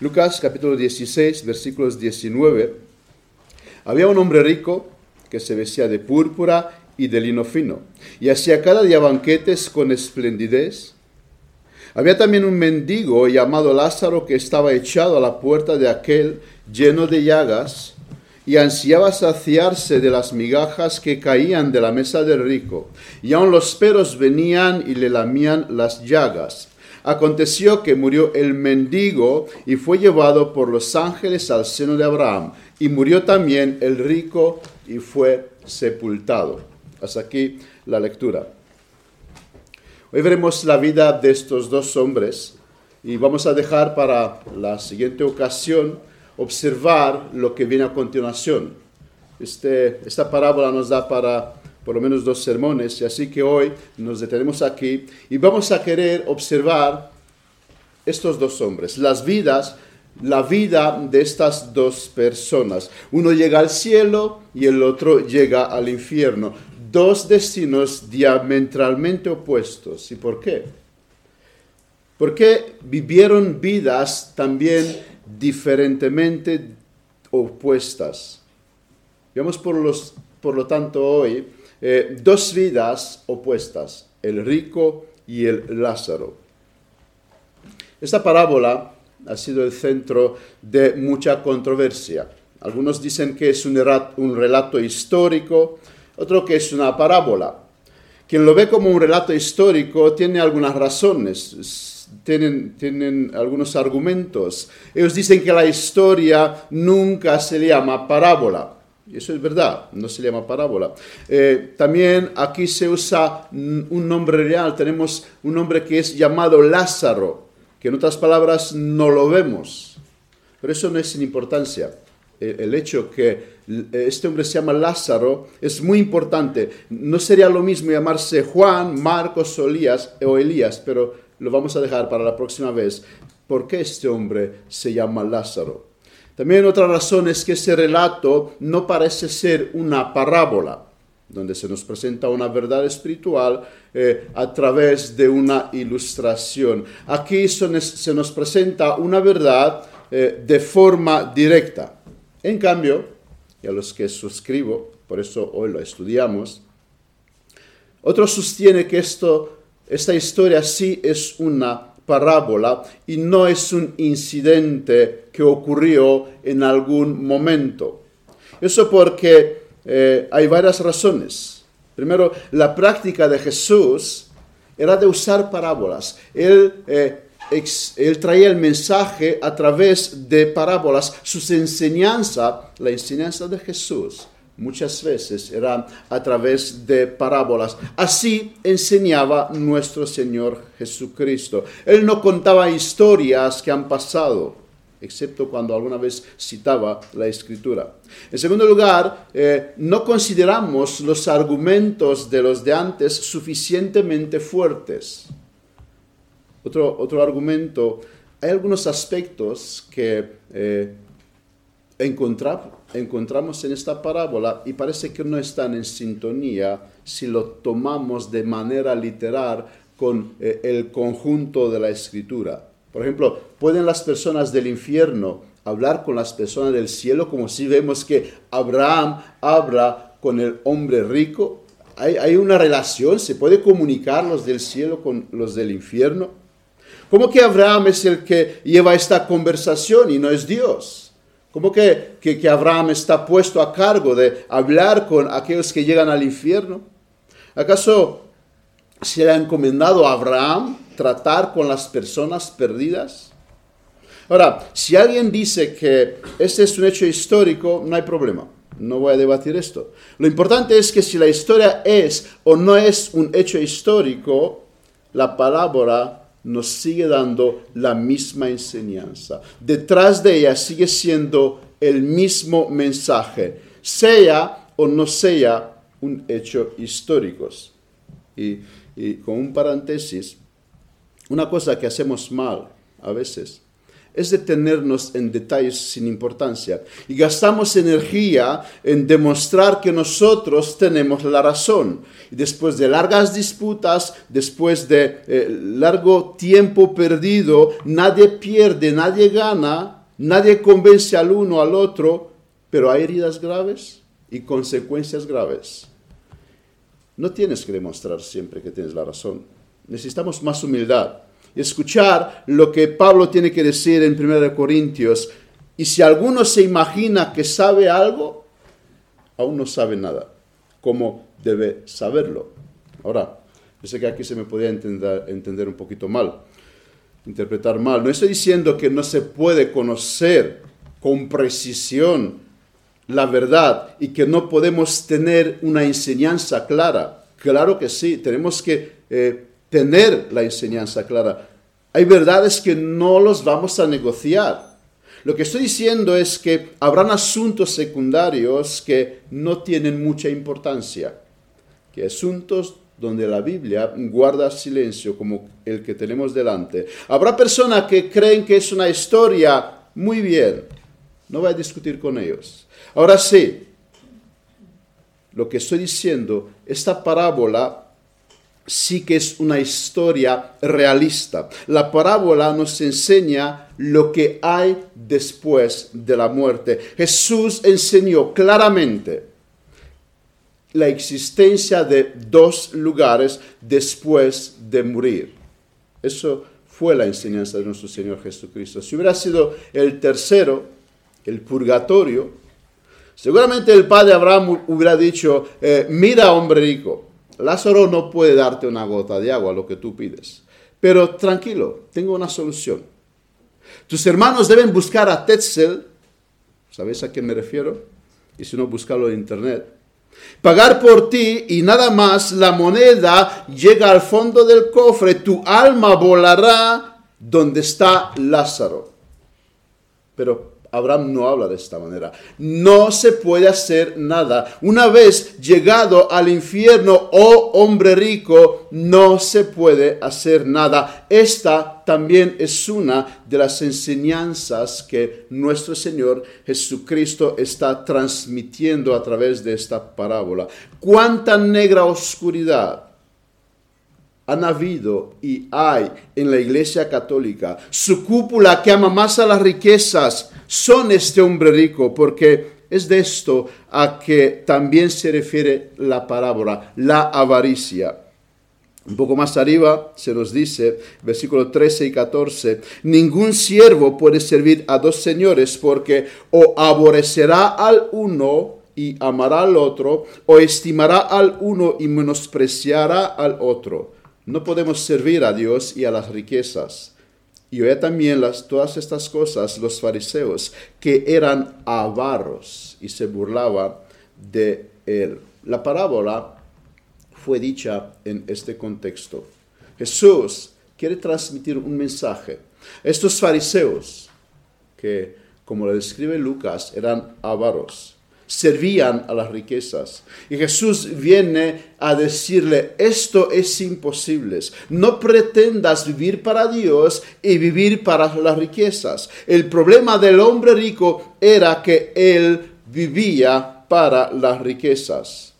Lucas capítulo 16, versículos 19. Había un hombre rico que se vestía de púrpura y de lino fino, y hacía cada día banquetes con esplendidez. Había también un mendigo llamado Lázaro que estaba echado a la puerta de aquel lleno de llagas y ansiaba saciarse de las migajas que caían de la mesa del rico, y aun los perros venían y le lamían las llagas. Aconteció que murió el mendigo y fue llevado por los ángeles al seno de Abraham. Y murió también el rico y fue sepultado. Hasta aquí la lectura. Hoy veremos la vida de estos dos hombres y vamos a dejar para la siguiente ocasión observar lo que viene a continuación. Este, esta parábola nos da para por lo menos dos sermones, y así que hoy nos detenemos aquí y vamos a querer observar estos dos hombres, las vidas, la vida de estas dos personas. Uno llega al cielo y el otro llega al infierno. Dos destinos diametralmente opuestos. ¿Y por qué? Porque vivieron vidas también diferentemente opuestas. Veamos por, los, por lo tanto hoy eh, dos vidas opuestas, el rico y el Lázaro. Esta parábola ha sido el centro de mucha controversia. Algunos dicen que es un relato histórico, otro que es una parábola. Quien lo ve como un relato histórico tiene algunas razones, tienen, tienen, algunos argumentos. Ellos dicen que la historia nunca se llama parábola. Eso es verdad, no se llama parábola. Eh, también aquí se usa un nombre real, tenemos un nombre que es llamado Lázaro, que en otras palabras no lo vemos. Pero eso no es sin importancia. El, hecho que este hombre se llama Lázaro es muy importante. No sería lo mismo llamarse Juan, Marcos o o Elías, pero lo vamos a dejar para la próxima vez. ¿Por qué este hombre se llama Lázaro? También otra razón es que ese relato no parece ser una parábola, donde se nos presenta una verdad espiritual eh, a través de una ilustración. Aquí se nos presenta una verdad eh, de forma directa. En cambio, y a los que suscribo, por eso hoy lo estudiamos, otro sostiene que esta historia sí es una parábola y no es un incidente que ocurrió en algún momento. Eso porque eh, hay varias razones. Primero, la práctica de Jesús era de usar parábolas. Él, eh, él traía el mensaje a través de parábolas. Su enseñanza, la enseñanza de Jesús, muchas veces era a través de parábolas. Así enseñaba nuestro Señor Jesucristo. Él no contaba historias que han pasado, excepto cuando alguna vez citaba la escritura. En segundo lugar, eh, no consideramos los argumentos de los de antes suficientemente fuertes. Otro, otro argumento, hay algunos aspectos que eh, encontramos en esta parábola y parece que no están en sintonía si lo tomamos de manera literal con eh, el conjunto de la escritura. Por ejemplo, ¿pueden las personas del infierno hablar con las personas del cielo como si vemos que Abraham habla con el hombre rico? ¿Hay, una relación? ¿Se puede comunicar los del cielo con los del infierno? ¿Cómo que Abraham es el que lleva esta conversación y no es Dios? ¿Cómo que, que, Abraham está puesto a cargo de hablar con aquellos que llegan al infierno? ¿Acaso se le ha encomendado a Abraham tratar con las personas perdidas? Ahora, si alguien dice que este es un hecho histórico, no hay problema. No voy a debatir esto. Lo importante es que si la historia es o no es un hecho histórico, la palabra nos sigue dando la misma enseñanza. Detrás de ella sigue siendo el mismo mensaje, sea o no sea un hecho histórico. Y, con un paréntesis, una cosa que hacemos mal a veces es detenernos en detalles sin importancia y gastamos energía en demostrar que nosotros tenemos la razón. Y después de largas disputas, después de eh, largo tiempo perdido, nadie pierde, nadie gana, nadie convence al uno al otro, pero hay heridas graves y consecuencias graves. No tienes que demostrar siempre que tienes la razón. Necesitamos más humildad escuchar lo que Pablo tiene que decir en 1 Corintios. Y si alguno se imagina que sabe algo, aún no sabe nada. ¿Cómo debe saberlo? Ahora, sé que aquí se me podía entender, entender un poquito mal, interpretar mal. No estoy diciendo que no se puede conocer con precisión la verdad y que no podemos tener una enseñanza clara. Claro que sí, tenemos que eh, tener la enseñanza clara. Hay verdades que no los vamos a negociar. Lo que estoy diciendo es que habrán asuntos secundarios que no tienen mucha importancia, que asuntos donde la Biblia guarda silencio como el que tenemos delante. Habrá personas que creen que es una historia muy bien. No voy a discutir con ellos. Ahora sí, lo que estoy diciendo, esta parábola sí que es una historia realista. La parábola nos enseña lo que hay después de la muerte. Jesús enseñó claramente la existencia de dos lugares después de morir. Eso fue la enseñanza de nuestro Señor Jesucristo. Si hubiera sido el tercero, el purgatorio, seguramente el padre Abraham hubiera dicho, eh, mira hombre rico, Lázaro no puede darte una gota de agua, lo que tú pides. Pero tranquilo, tengo una solución. Tus hermanos deben buscar a Tetzel, ¿sabéis a quién me refiero? Y si no, buscarlo en internet. Pagar por ti y nada más la moneda llega al fondo del cofre, tu alma volará donde está Lázaro. Pero Abraham no habla de esta manera. No se puede hacer nada. Una vez llegado al infierno, oh hombre rico, no se puede hacer nada. Esta también es una de las enseñanzas que nuestro Señor Jesucristo está transmitiendo a través de esta parábola. Cuánta negra oscuridad han habido y hay en la Iglesia Católica. Su cúpula que ama más a las riquezas son este hombre rico, porque es de esto a que también se refiere la parábola, la avaricia. Un poco más arriba se nos dice, versículo 13 y 14, ningún siervo puede servir a dos señores porque o aborrecerá al uno y amará al otro, o estimará al uno y menospreciará al otro. No podemos servir a Dios y a las riquezas. Y oía también las, todas estas cosas los fariseos, que eran avaros y se burlaban de él. La parábola fue dicha en este contexto. Jesús quiere transmitir un mensaje. Estos fariseos, que como lo describe Lucas, eran avaros, servían a las riquezas. Y Jesús viene a decirle, esto es imposible. No pretendas vivir para Dios y vivir para las riquezas. El problema del hombre rico era que él vivía para las riquezas.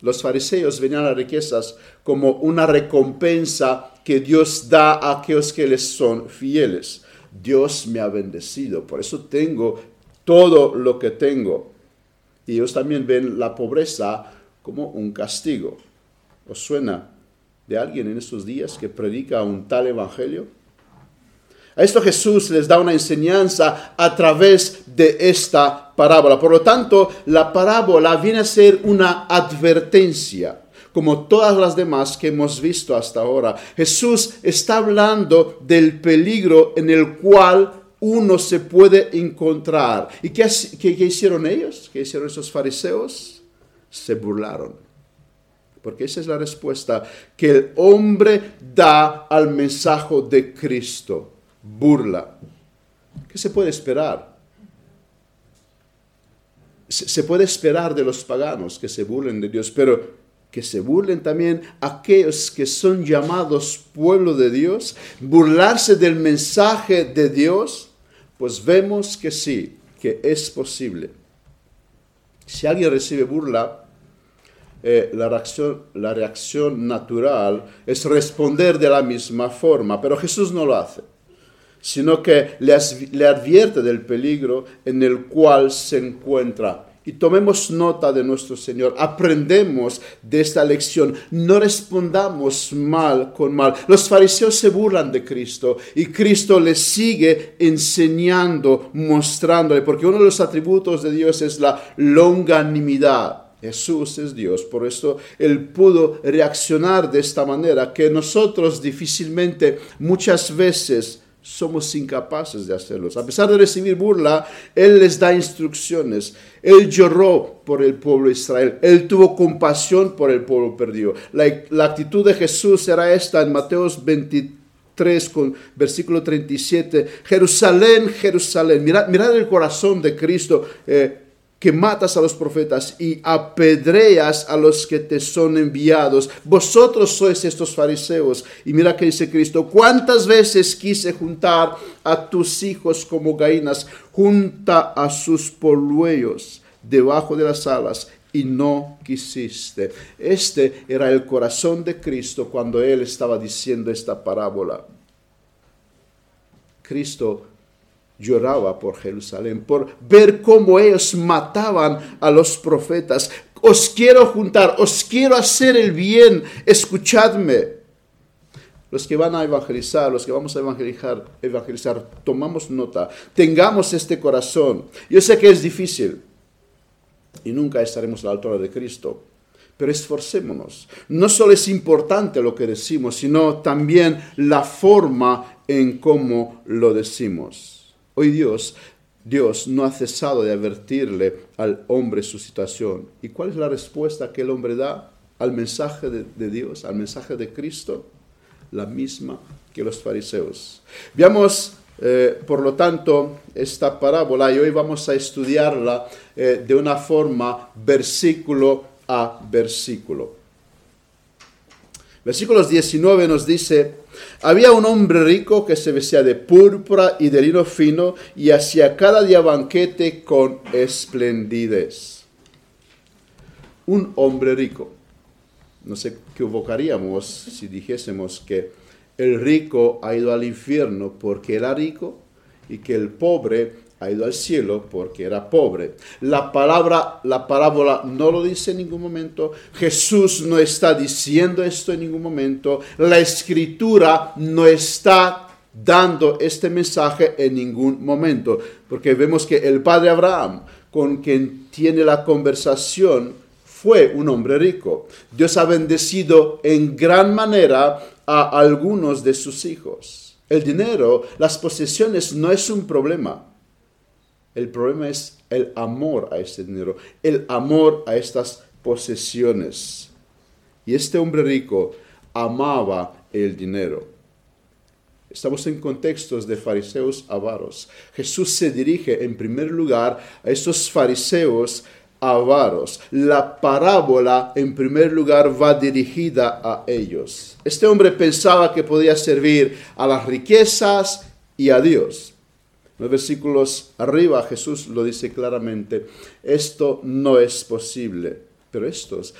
Los fariseos venían a las riquezas como una recompensa que Dios da a aquellos que les son fieles. Dios me ha bendecido, por eso tengo todo lo que tengo. Y ellos también ven la pobreza como un castigo. ¿Os suena de alguien en estos días que predica un tal evangelio? A esto Jesús les da una enseñanza a través de esta parábola. Por lo tanto, la parábola viene a ser una advertencia, como todas las demás que hemos visto hasta ahora. Jesús está hablando del peligro en el cual uno se puede encontrar. ¿Y qué, hicieron ellos? ¿Qué hicieron esos fariseos? Se burlaron. Porque esa es la respuesta que el hombre da al mensaje de Cristo. Burla. ¿Qué se puede esperar? Se puede esperar de los paganos que se burlen de Dios, pero que se burlen también aquellos que son llamados pueblo de Dios, burlarse del mensaje de Dios Pues vemos que sí, que es posible. Si alguien recibe burla, eh, la, reacción, la reacción natural es responder de la misma forma, pero Jesús no lo hace, sino que le, le advierte del peligro en el cual se encuentra y tomemos nota de nuestro Señor, aprendemos de esta lección, no respondamos mal con mal. Los fariseos se burlan de Cristo y Cristo les sigue enseñando, mostrándole, porque uno de los atributos de Dios es la longanimidad. Jesús es Dios, por esto Él pudo reaccionar de esta manera que nosotros difícilmente muchas veces somos incapaces de hacerlos. A pesar de recibir burla, Él les da instrucciones. Él lloró por el pueblo de Israel. Él tuvo compasión por el pueblo perdido. La, actitud de Jesús era esta en Mateos 23, con versículo 37. Jerusalén, Jerusalén. Mirad, mirad el corazón de Cristo. Eh, que matas a los profetas y apedreas a los que te son enviados. Vosotros sois estos fariseos. Y mira que dice Cristo, ¿cuántas veces quise juntar a tus hijos como gallinas, junta a sus polluelos debajo de las alas? Y no quisiste. Este era el corazón de Cristo cuando él estaba diciendo esta parábola. Cristo lloraba por Jerusalén, por ver cómo ellos mataban a los profetas. Os quiero juntar, os quiero hacer el bien, escuchadme. Los que van a evangelizar, los que vamos a evangelizar, evangelizar, tomamos nota, tengamos este corazón. Yo sé que es difícil y nunca estaremos a la altura de Cristo, pero esforcémonos. No solo es importante lo que decimos, sino también la forma en cómo lo decimos. Hoy Dios, Dios no ha cesado de advertirle al hombre su situación. ¿Y cuál es la respuesta que el hombre da al mensaje de, Dios, al mensaje de Cristo? La misma que los fariseos. Veamos eh, por lo tanto, esta parábola y hoy vamos a estudiarla eh, de una forma versículo a versículo. Versículos 19 nos dice, había un hombre rico que se vestía de púrpura y de lino fino y hacía cada día banquete con esplendidez. Un hombre rico. No sé qué evocaríamos si dijésemos que el rico ha ido al infierno porque era rico y que el pobre ha ido al cielo porque era pobre. La palabra, la parábola no lo dice en ningún momento. Jesús no está diciendo esto en ningún momento. La escritura no está dando este mensaje en ningún momento. Porque vemos que el padre Abraham, con quien tiene la conversación, fue un hombre rico. Dios ha bendecido en gran manera a algunos de sus hijos. El dinero, las posesiones no es un problema. El problema es el amor a este dinero, el amor a estas posesiones. Y este hombre rico amaba el dinero. Estamos en contextos de fariseos avaros. Jesús se dirige en primer lugar a estos fariseos avaros. La parábola en primer lugar va dirigida a ellos. Este hombre pensaba que podía servir a las riquezas y a Dios los versículos arriba Jesús lo dice claramente, esto no es posible. Pero estos,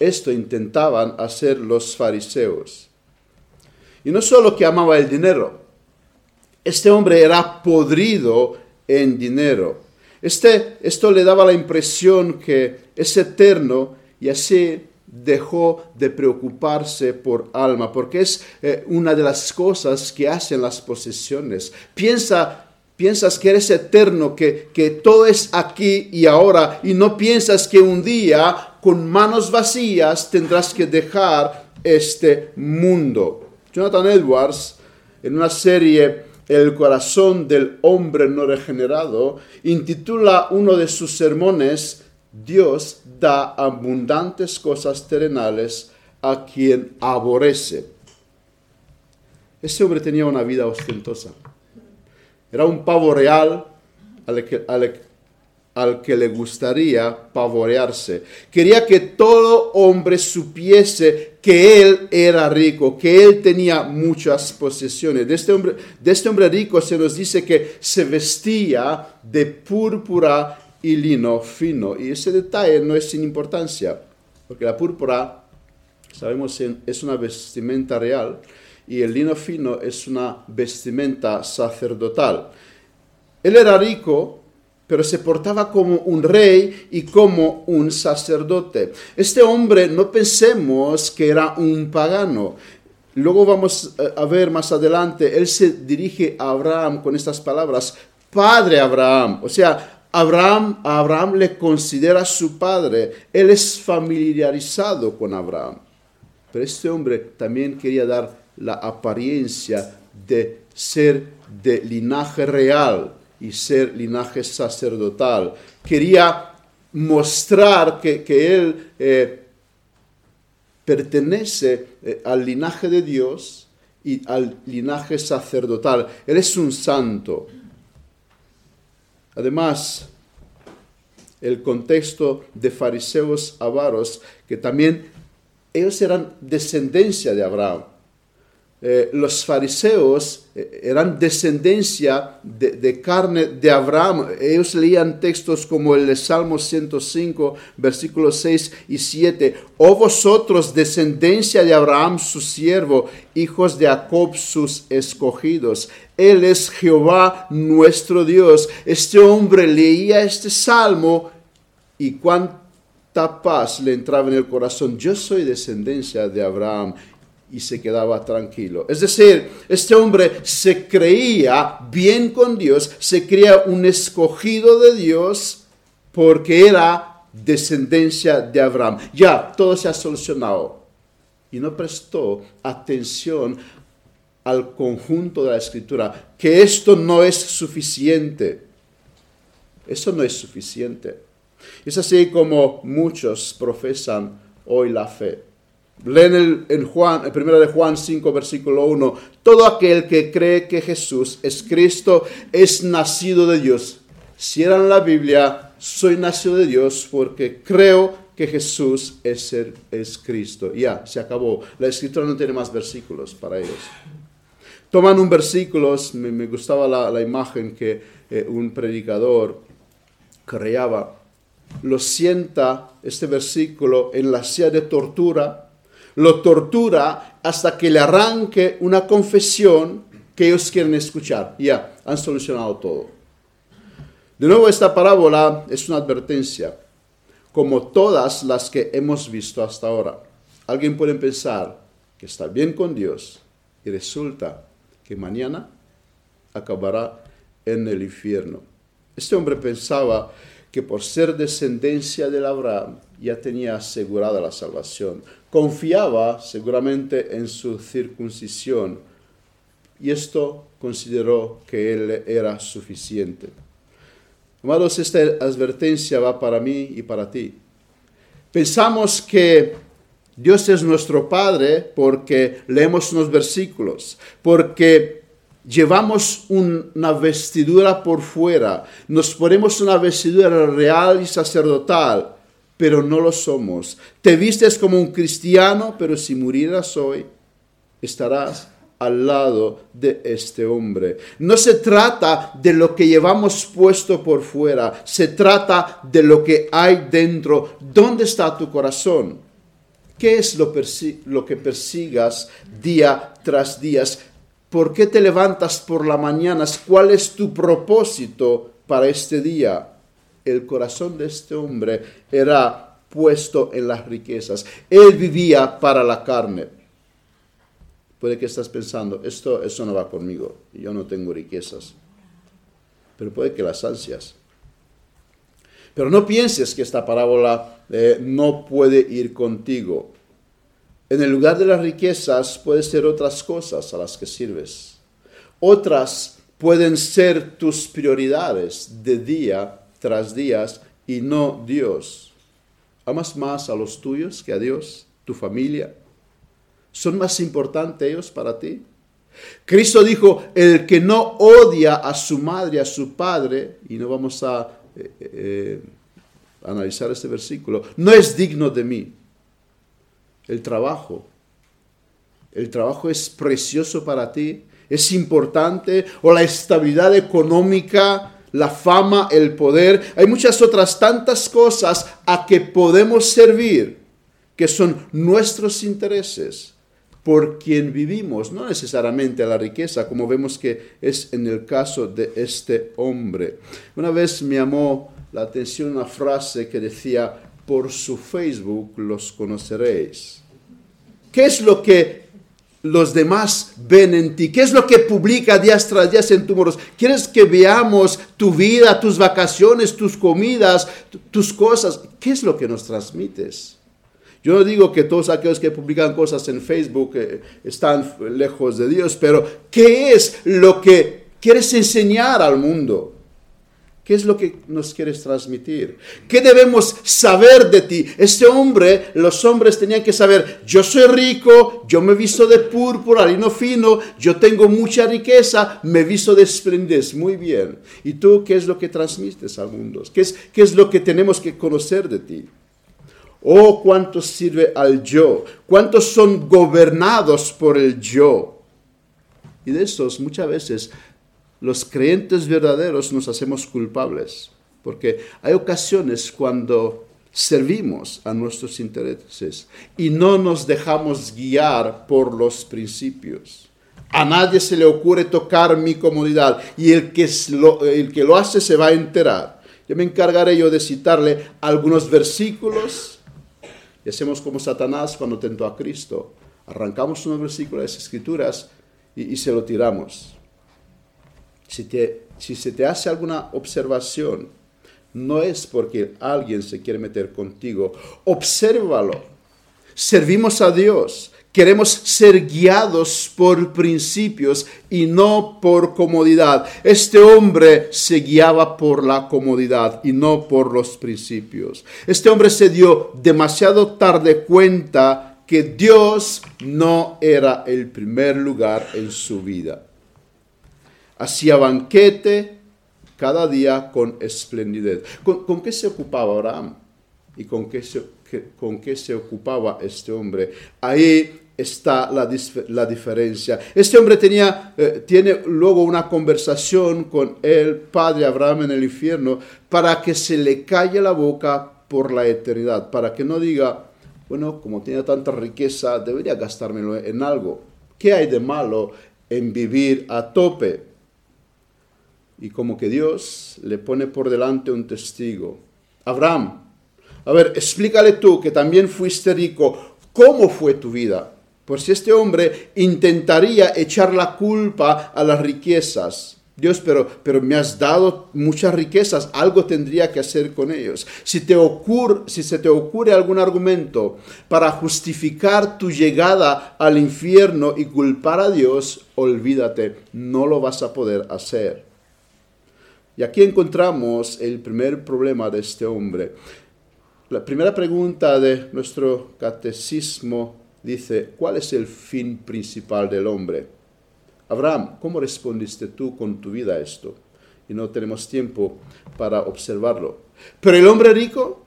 esto intentaban hacer los fariseos. Y no solo que amaba el dinero, este hombre era podrido en dinero. Este, esto le daba la impresión que es eterno y así dejó de preocuparse por alma, porque es eh, una de las cosas que hacen las posesiones. Piensa Piensas que eres eterno, que, que todo es aquí y ahora, y no piensas que un día con manos vacías tendrás que dejar este mundo. Jonathan Edwards, en una serie El corazón del hombre no regenerado, intitula uno de sus sermones, Dios da abundantes cosas terrenales a quien aborrece. Ese hombre tenía una vida ostentosa. Era un pavo real al que, al que le gustaría pavorearse. Quería que todo hombre supiese que él era rico, que él tenía muchas posesiones. De este hombre, de este hombre rico se nos dice que se vestía de púrpura y lino fino. Y ese detalle no es sin importancia, porque la púrpura, sabemos, es una vestimenta real y el lino fino es una vestimenta sacerdotal. Él era rico, pero se portaba como un rey y como un sacerdote. Este hombre no pensemos que era un pagano. Luego vamos eh, a ver más adelante, él se dirige a Abraham con estas palabras, Padre Abraham. O sea, Abraham, Abraham le considera su padre. Él es familiarizado con Abraham. Pero este hombre también quería dar la apariencia de ser de linaje real y ser linaje sacerdotal. Quería mostrar que, él eh, pertenece eh, al linaje de Dios y al linaje sacerdotal. Él es un santo. Además, el contexto de fariseos avaros, que también ellos eran descendencia de Abraham. Eh, los fariseos eh, eran descendencia de, carne de Abraham. Ellos leían textos como el de Salmo 105, versículos 6 y 7. Oh vosotros, descendencia de Abraham, su siervo, hijos de Jacob, sus escogidos. Él es Jehová nuestro Dios. Este hombre leía este salmo y cuánta paz le entraba en el corazón. Yo soy descendencia de Abraham y se quedaba tranquilo. Es decir, este hombre se creía bien con Dios, se creía un escogido de Dios porque era descendencia de Abraham. Ya, todo se ha solucionado. Y no prestó atención al conjunto de la escritura, que esto no es suficiente. Eso no es suficiente. Es así como muchos profesan hoy la fe Leen en Juan, en primera de Juan 5, versículo 1. Todo aquel que cree que Jesús es Cristo es nacido de Dios. Cierran la Biblia, soy nacido de Dios porque creo que Jesús es, es Cristo. Ya, se acabó. La escritura no tiene más versículos para ellos. Toman un versículo, me, gustaba la, imagen que eh, un predicador creaba, lo sienta este versículo en la silla de tortura lo tortura hasta que le arranque una confesión que ellos quieren escuchar. Ya, han solucionado todo. De nuevo, esta parábola es una advertencia, como todas las que hemos visto hasta ahora. Alguien puede pensar que está bien con Dios y resulta que mañana acabará en el infierno. Este hombre pensaba que por ser descendencia de Abraham ya tenía asegurada la salvación confiaba seguramente en su circuncisión y esto consideró que él era suficiente. Amados, esta advertencia va para mí y para ti. Pensamos que Dios es nuestro Padre porque leemos unos versículos, porque llevamos una vestidura por fuera, nos ponemos una vestidura real y sacerdotal, pero no lo somos. Te vistes como un cristiano, pero si murieras hoy, estarás al lado de este hombre. No se trata de lo que llevamos puesto por fuera, se trata de lo que hay dentro. ¿Dónde está tu corazón? ¿Qué es lo, que persigas día tras día? ¿Por qué te levantas por la mañana? ¿Cuál es tu propósito para este día? El corazón de este hombre era puesto en las riquezas. Él vivía para la carne. Puede que estás pensando, esto, eso no va conmigo, yo no tengo riquezas. Pero puede que las ansias. Pero no pienses que esta parábola eh, no puede ir contigo. En el lugar de las riquezas puede ser otras cosas a las que sirves. Otras pueden ser tus prioridades de día tras días y no Dios. ¿Amas más a los tuyos que a Dios, tu familia? ¿Son más importantes ellos para ti? Cristo dijo, el que no odia a su madre, a su padre, y no vamos a eh, eh, analizar este versículo, no es digno de mí. El trabajo, el trabajo es precioso para ti, es importante, o la estabilidad económica, la fama, el poder. Hay muchas otras tantas cosas a que podemos servir, que son nuestros intereses por quien vivimos, no necesariamente a la riqueza, como vemos que es en el caso de este hombre. Una vez me llamó la atención una frase que decía, por su Facebook los conoceréis. ¿Qué es lo que los demás ven en ti? ¿Qué es lo que publica día tras día en tu muros? ¿Quieres que veamos tu vida, tus vacaciones, tus comidas, tus cosas? ¿Qué es lo que nos transmites? Yo no digo que todos aquellos que publican cosas en Facebook eh, están lejos de Dios, pero ¿qué es lo que quieres enseñar al mundo? ¿Qué es lo que nos quieres transmitir? ¿Qué debemos saber de ti? Este hombre, los hombres tenían que saber, yo soy rico, yo me visto de púrpura, lino fino, yo tengo mucha riqueza, me visto de esplendidez, muy bien. ¿Y tú qué es lo que transmites al mundo? ¿Qué es, qué es lo que tenemos que conocer de ti? Oh, cuánto sirve al yo, cuántos son gobernados por el yo. Y de estos muchas veces los creyentes verdaderos nos hacemos culpables, porque hay ocasiones cuando servimos a nuestros intereses y no nos dejamos guiar por los principios. A nadie se le ocurre tocar mi comodidad y el que lo, el que lo hace se va a enterar. Yo me encargaré yo de citarle algunos versículos y hacemos como Satanás cuando tentó a Cristo. Arrancamos unos versículos de las escrituras y, se lo tiramos. Si, te, si se te hace alguna observación, no es porque alguien se quiere meter contigo. Obsérvalo. Servimos a Dios. Queremos ser guiados por principios y no por comodidad. Este hombre se guiaba por la comodidad y no por los principios. Este hombre se dio demasiado tarde cuenta que Dios no era el primer lugar en su vida. Hacía banquete cada día con esplendidez. ¿Con, qué se ocupaba Abraham? ¿Y con qué se, ocupaba este hombre? Ahí está la, la, diferencia. Este hombre tenía, eh, tiene luego una conversación con el padre Abraham en el infierno para que se le calle la boca por la eternidad, para que no diga, bueno, como tiene tanta riqueza, debería gastármelo en algo. ¿Qué hay de malo en vivir a tope? Y como que Dios le pone por delante un testigo. Abraham, a ver, explícale tú que también fuiste rico. ¿Cómo fue tu vida? Por si este hombre intentaría echar la culpa a las riquezas. Dios, pero, pero me has dado muchas riquezas, algo tendría que hacer con ellos. Si, te ocurre, si se te ocurre algún argumento para justificar tu llegada al infierno y culpar a Dios, olvídate, no lo vas a poder hacer. Y aquí encontramos el primer problema de este hombre. La primera pregunta de nuestro catecismo dice, ¿cuál es el fin principal del hombre? Abraham, ¿cómo respondiste tú con tu vida a esto? Y no tenemos tiempo para observarlo. Pero el hombre rico,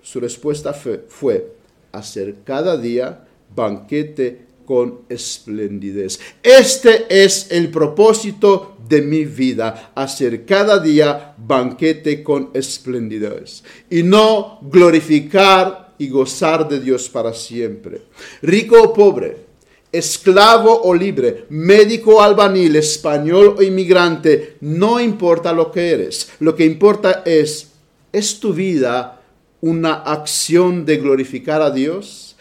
su respuesta fue, hacer cada día banquete con esplendidez. Este es el propósito de mi vida, hacer cada día banquete con esplendidez y no glorificar y gozar de Dios para siempre. Rico o pobre, esclavo o libre, médico o albanil, español o inmigrante, no importa lo que eres. Lo que importa es, ¿es tu vida una acción de glorificar a Dios?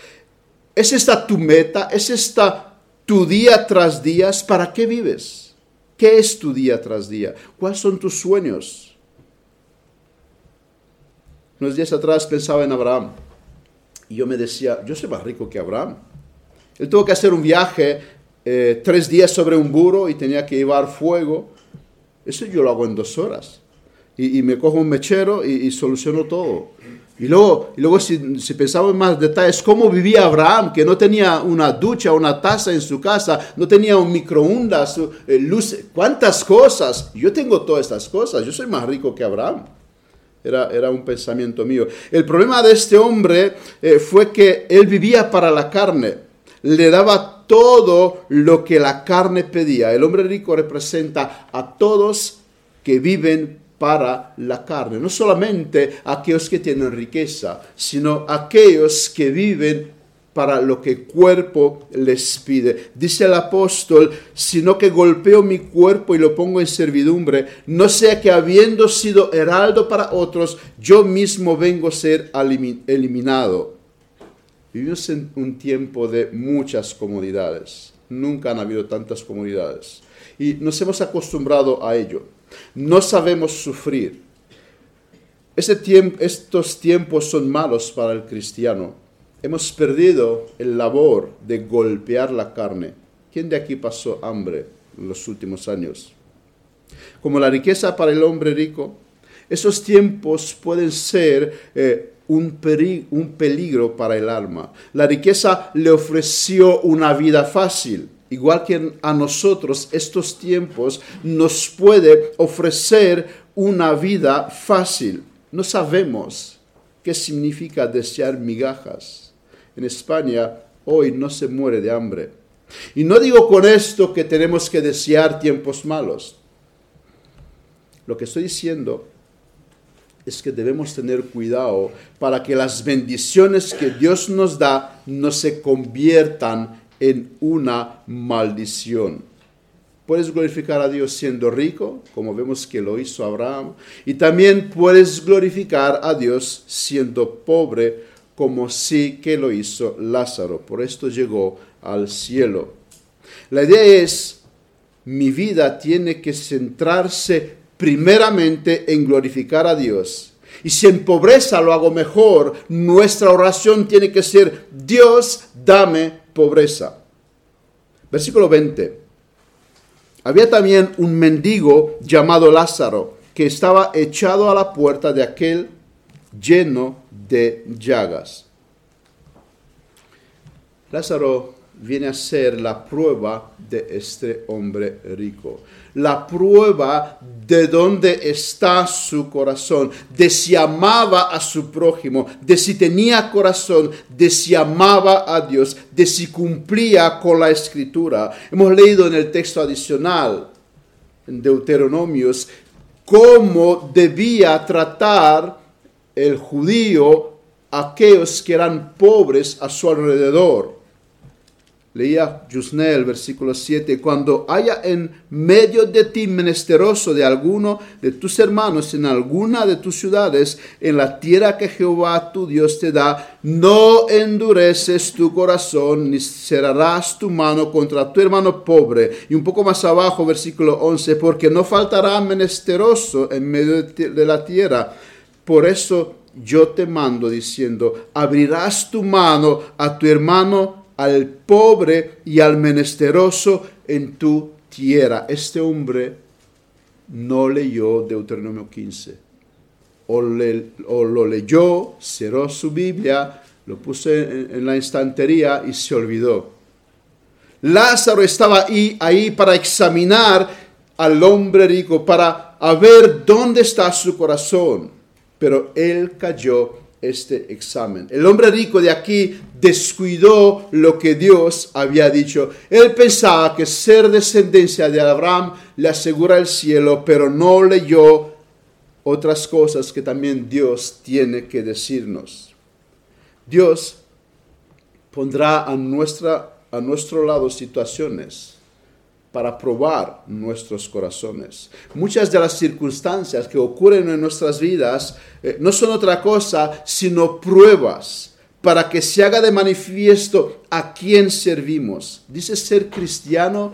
¿Es esta tu meta? ¿Es esta tu día tras día? ¿Para qué vives? ¿Qué es tu día tras día? ¿Cuáles son tus sueños? Unos días atrás pensaba en Abraham. Y yo me decía, yo soy más rico que Abraham. Él tuvo que hacer un viaje eh, tres días sobre un burro y tenía que llevar fuego. Eso yo lo hago en dos horas. Y, me cojo un mechero y, soluciono todo. Y luego, y luego si, pensamos en más detalles, cómo vivía Abraham, que no tenía una ducha, una taza en su casa, no tenía un microondas, eh, luz, cuántas cosas. Yo tengo todas estas cosas, yo soy más rico que Abraham. Era, era un pensamiento mío. El problema de este hombre eh, fue que él vivía para la carne. Le daba todo lo que la carne pedía. El hombre rico representa a todos que viven para la carne. No solamente aquellos que tienen riqueza, sino aquellos que viven para lo que el cuerpo les pide. Dice el apóstol, sino que golpeo mi cuerpo y lo pongo en servidumbre, no sea que habiendo sido heraldo para otros, yo mismo vengo a ser eliminado. Vivimos en un tiempo de muchas comodidades. Nunca han habido tantas comodidades. Y nos hemos acostumbrado a ello. No sabemos sufrir. estos tiempos son malos para el cristiano Hemos perdido el labor de golpear la carne. ¿Quién de aquí pasó hambre en los últimos años? Como la riqueza para el hombre rico, esos tiempos pueden ser eh, un peligro para el alma. La riqueza le ofreció una vida fácil, igual que a nosotros estos tiempos nos puede ofrecer una vida fácil. No sabemos qué significa desear migajas en España hoy no se muere de hambre. Y no digo con esto que tenemos que desear tiempos malos. Lo que estoy diciendo es que debemos tener cuidado para que las bendiciones que Dios nos da no se conviertan en una maldición. Puedes glorificar a Dios siendo rico, como vemos que lo hizo Abraham, y también puedes glorificar a Dios siendo pobre, como sí que lo hizo Lázaro. Por esto llegó al cielo. La idea es, mi vida tiene que centrarse primeramente en glorificar a Dios. Y si en pobreza lo hago mejor, nuestra oración tiene que ser, Dios, dame pobreza. Versículo 20. Había también un mendigo llamado Lázaro que estaba echado a la puerta de aquel lleno de llagas. Lázaro viene a ser la prueba de este hombre rico. La prueba de dónde está su corazón, de si amaba a su prójimo, de si tenía corazón, de si amaba a Dios, de si cumplía con la escritura. Hemos leído en el texto adicional, en Deuteronomios, cómo debía tratar el judío aquellos que eran pobres a su alrededor. Leía Jusnel, versículo 7, cuando haya en medio de ti menesteroso de alguno de tus hermanos en alguna de tus ciudades, en la tierra que Jehová tu Dios te da, no endureces tu corazón, ni cerrarás tu mano contra tu hermano pobre. Y un poco más abajo, versículo 11, porque no faltará menesteroso en medio de la tierra por eso yo te mando diciendo, abrirás tu mano a tu hermano, al pobre y al menesteroso en tu tierra. Este hombre no leyó Deuteronomio 15. O, lo leyó, cerró su Biblia, lo puso en, la estantería y se olvidó. Lázaro estaba ahí, ahí para examinar al hombre rico, para ver dónde está su corazón pero él cayó este examen. El hombre rico de aquí descuidó lo que Dios había dicho. Él pensaba que ser descendencia de Abraham le asegura el cielo, pero no leyó otras cosas que también Dios tiene que decirnos. Dios pondrá a, nuestra, a nuestro lado situaciones para probar nuestros corazones. Muchas de las circunstancias que ocurren en nuestras vidas eh, no son otra cosa sino pruebas para que se haga de manifiesto a quién servimos. Dice ser cristiano,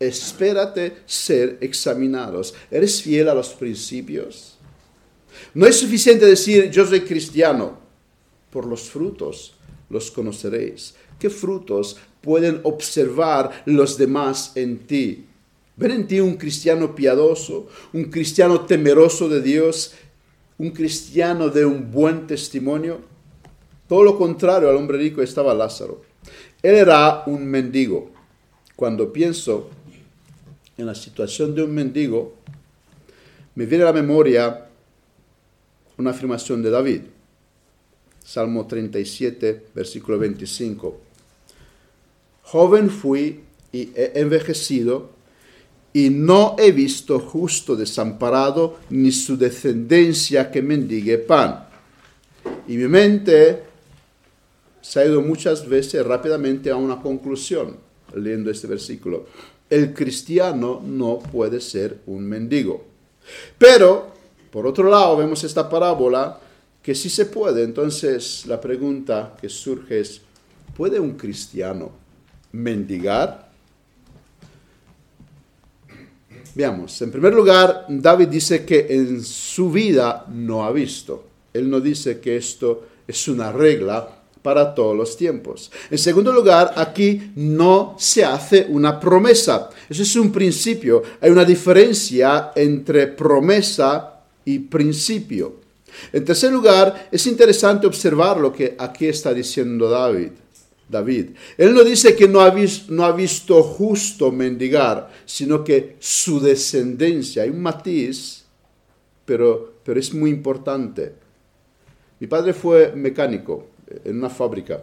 espérate ser examinados. ¿Eres fiel a los principios? No es suficiente decir yo soy cristiano. Por los frutos los conoceréis. ¿Qué frutos pueden observar los demás en ti? ¿Ven en ti un cristiano piadoso, un cristiano temeroso de Dios, un cristiano de un buen testimonio? Todo lo contrario al hombre rico estaba Lázaro. Él era un mendigo. Cuando pienso en la situación de un mendigo, me viene a la memoria una afirmación de David. Salmo 37, versículo 25. Joven fui y he envejecido, y no he visto justo desamparado, ni su descendencia que mendigue pan. Y mi mente se ha ido muchas veces rápidamente a una conclusión leyendo este versículo. El cristiano no puede ser un mendigo. Pero, por otro lado, vemos esta parábola que sí se puede. Entonces, la pregunta que surge es, ¿puede un cristiano mendigar? Veamos, en primer lugar, David dice que en su vida no ha visto. Él no dice que esto es una regla para todos los tiempos. En segundo lugar, aquí no se hace una promesa. Eso es un principio. Hay una diferencia entre promesa y principio. En tercer lugar, es interesante observar lo que aquí está diciendo David. David. Él no dice que no ha, visto, justo mendigar, sino que su descendencia, hay un matiz, pero, pero es muy importante. Mi padre fue mecánico en una fábrica.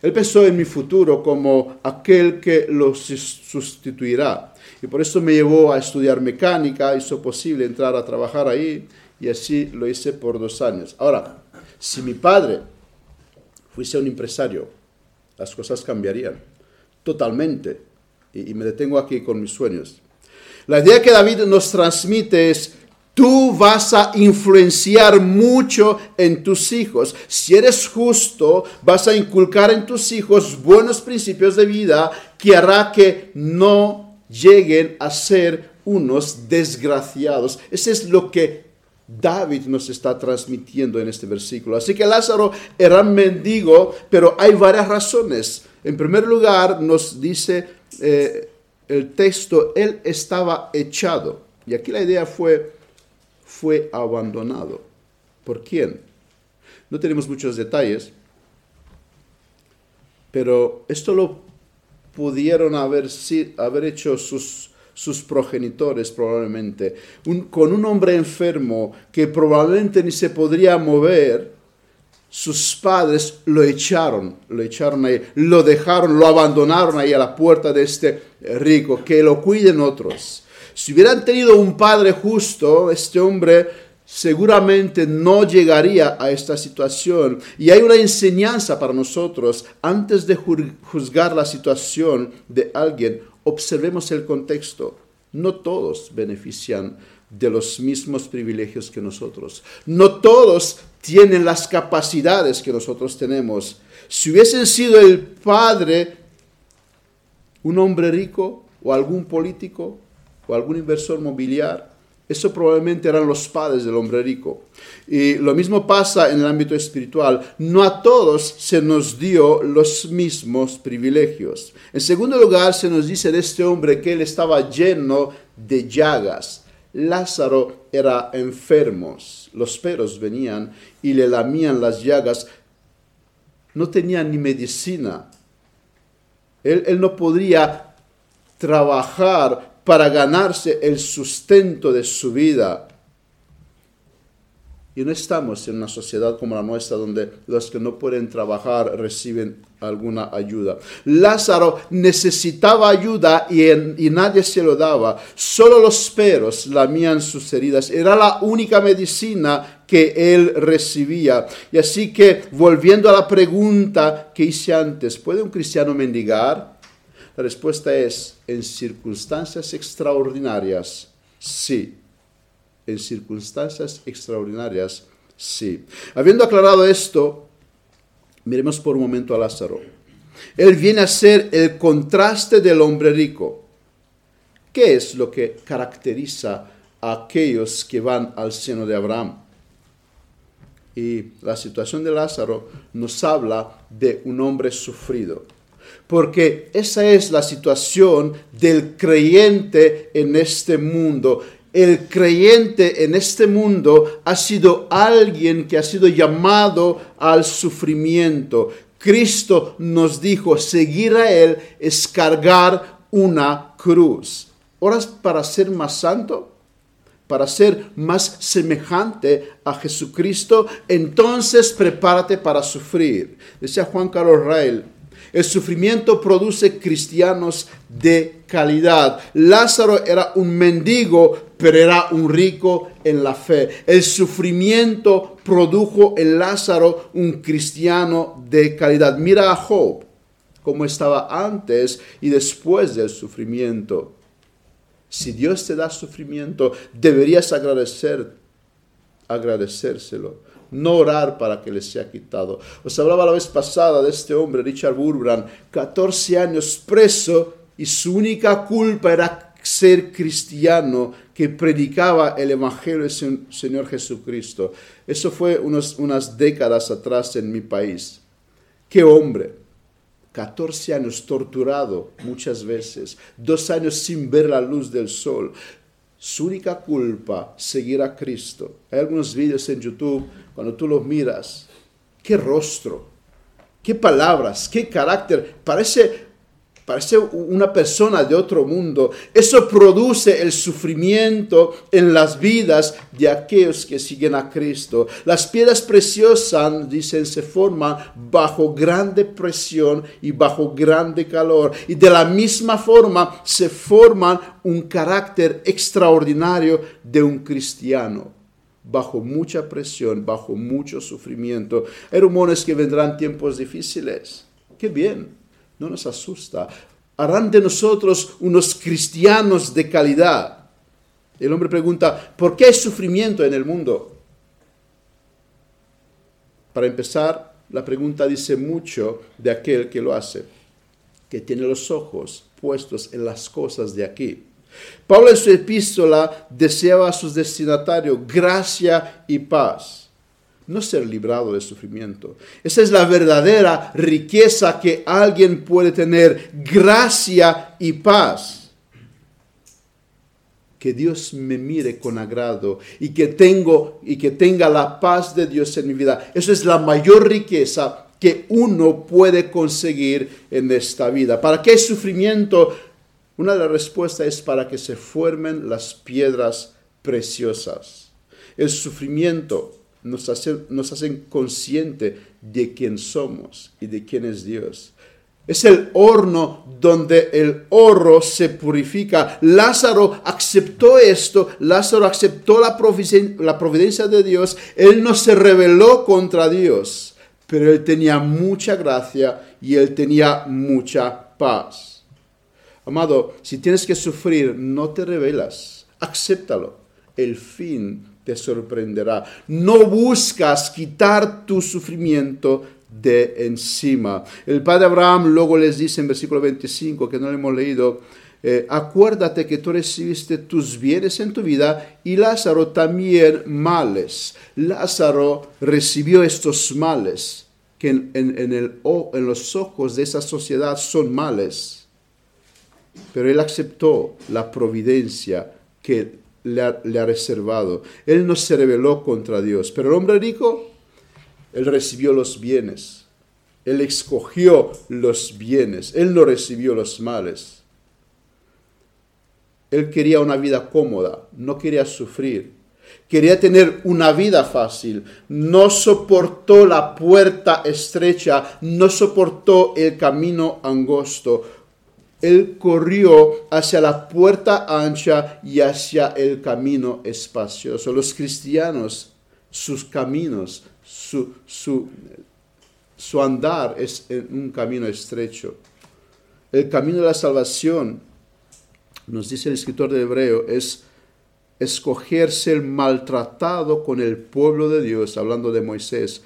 Él pensó en mi futuro como aquel que lo sustituirá. Y por eso me llevó a estudiar mecánica, hizo posible entrar a trabajar ahí y así lo hice por dos años. Ahora, si mi padre fuese un empresario, las cosas cambiarían totalmente. Y, me detengo aquí con mis sueños. La idea que David nos transmite es Tú vas a influenciar mucho en tus hijos. Si eres justo, vas a inculcar en tus hijos buenos principios de vida que hará que no lleguen a ser unos desgraciados. Ese es lo que David nos está transmitiendo en este versículo. Así que Lázaro era mendigo, pero hay varias razones. En primer lugar, nos dice eh, el texto, él estaba echado. Y aquí la idea fue fue abandonado. ¿Por quién? No tenemos muchos detalles, pero esto lo pudieron haber, haber hecho sus, sus progenitores probablemente. con un hombre enfermo que probablemente ni se podría mover, sus padres lo echaron, lo echaron ahí, lo dejaron, lo abandonaron ahí a la puerta de este rico, que lo cuiden otros. Si hubieran tenido un padre justo, este hombre seguramente no llegaría a esta situación. Y hay una enseñanza para nosotros. Antes de juzgar la situación de alguien, observemos el contexto. No todos benefician de los mismos privilegios que nosotros. No todos tienen las capacidades que nosotros tenemos. Si hubiesen sido el padre un hombre rico o algún político, o algún inversor mobiliar, eso probablemente eran los padres del hombre rico. Y lo mismo pasa en el ámbito espiritual. No a todos se nos dio los mismos privilegios. En segundo lugar, se nos dice de este hombre que él estaba lleno de llagas. Lázaro era enfermo. Los perros venían y le lamían las llagas. No tenía ni medicina. Él, él no podría trabajar para ganarse el sustento de su vida. Y no estamos en una sociedad como la nuestra donde los que no pueden trabajar reciben alguna ayuda. Lázaro necesitaba ayuda y, nadie se lo daba. Solo los perros lamían sus heridas. Era la única medicina que él recibía. Y así que, volviendo a la pregunta que hice antes, ¿puede un cristiano mendigar? La respuesta es, en circunstancias extraordinarias, sí. En circunstancias extraordinarias, sí. Habiendo aclarado esto, miremos por un momento a Lázaro. Él viene a ser el contraste del hombre rico. ¿Qué es lo que caracteriza a aquellos que van al seno de Abraham? Y la situación de Lázaro nos habla de un hombre sufrido porque esa es la situación del creyente en este mundo. El creyente en este mundo ha sido alguien que ha sido llamado al sufrimiento. Cristo nos dijo, seguir a Él es cargar una cruz. ¿Horas para ser más santo? para ser más semejante a Jesucristo, entonces prepárate para sufrir. Decía Juan Carlos Rael, el sufrimiento produce cristianos de calidad. Lázaro era un mendigo, pero era un rico en la fe. El sufrimiento produjo en Lázaro un cristiano de calidad. Mira a Job, como estaba antes y después del sufrimiento. Si Dios te da sufrimiento, deberías agradecer, agradecérselo, no orar para que le sea quitado. Os hablaba la vez pasada de este hombre, Richard Burbrand, 14 años preso y su única culpa era ser cristiano que predicaba el Evangelio del Señor Jesucristo. Eso fue unas décadas atrás en mi país. ¡Qué hombre! 14 años torturado muchas veces, dos años sin ver la luz del sol. Su única culpa, seguir a Cristo. Hay algunos vídeos en YouTube, cuando tú los miras, qué rostro, qué palabras, qué carácter. Parece parece una persona de otro mundo. Eso produce el sufrimiento en las vidas de aquellos que siguen a Cristo. Las piedras preciosas, dicen, se forman bajo grande presión y bajo grande calor. Y de la misma forma se forman un carácter extraordinario de un cristiano bajo mucha presión, bajo mucho sufrimiento. Hay rumores que vendrán tiempos difíciles. Qué bien no nos asusta. Harán de nosotros unos cristianos de calidad. El hombre pregunta, ¿por qué hay sufrimiento en el mundo? Para empezar, la pregunta dice mucho de aquel que lo hace, que tiene los ojos puestos en las cosas de aquí. Pablo en su epístola deseaba a sus destinatarios gracia y paz no ser librado de sufrimiento. Esa es la verdadera riqueza que alguien puede tener, gracia y paz. Que Dios me mire con agrado y que tengo y que tenga la paz de Dios en mi vida. Eso es la mayor riqueza que uno puede conseguir en esta vida. ¿Para qué sufrimiento? Una de las respuestas es para que se formen las piedras preciosas. El sufrimiento nos hacen, nos consciente de quién somos y de quién es Dios. Es el horno donde el oro se purifica. Lázaro aceptó esto, Lázaro aceptó la providencia, la providencia de Dios, él no se rebeló contra Dios, pero él tenía mucha gracia y él tenía mucha paz. Amado, si tienes que sufrir, no te rebelas, acéptalo. El fin te sorprenderá. No buscas quitar tu sufrimiento de encima. El padre Abraham luego les dice en versículo 25, que no lo hemos leído, eh, acuérdate que tú recibiste tus bienes en tu vida y Lázaro también males. Lázaro recibió estos males que en, los ojos de esa sociedad son males. Pero él aceptó la providencia que le ha, reservado. Él no se rebeló contra Dios. Pero el hombre rico, él recibió los bienes. Él escogió los bienes. Él no recibió los males. Él quería una vida cómoda, no quería sufrir. Quería tener una vida fácil. No soportó la puerta estrecha, no soportó el camino angosto él corrió hacia la puerta ancha y hacia el camino espacioso. Los cristianos, sus caminos, su, su, su andar es en un camino estrecho. El camino de la salvación, nos dice el escritor de Hebreo, es escogerse el maltratado con el pueblo de Dios, hablando de Moisés,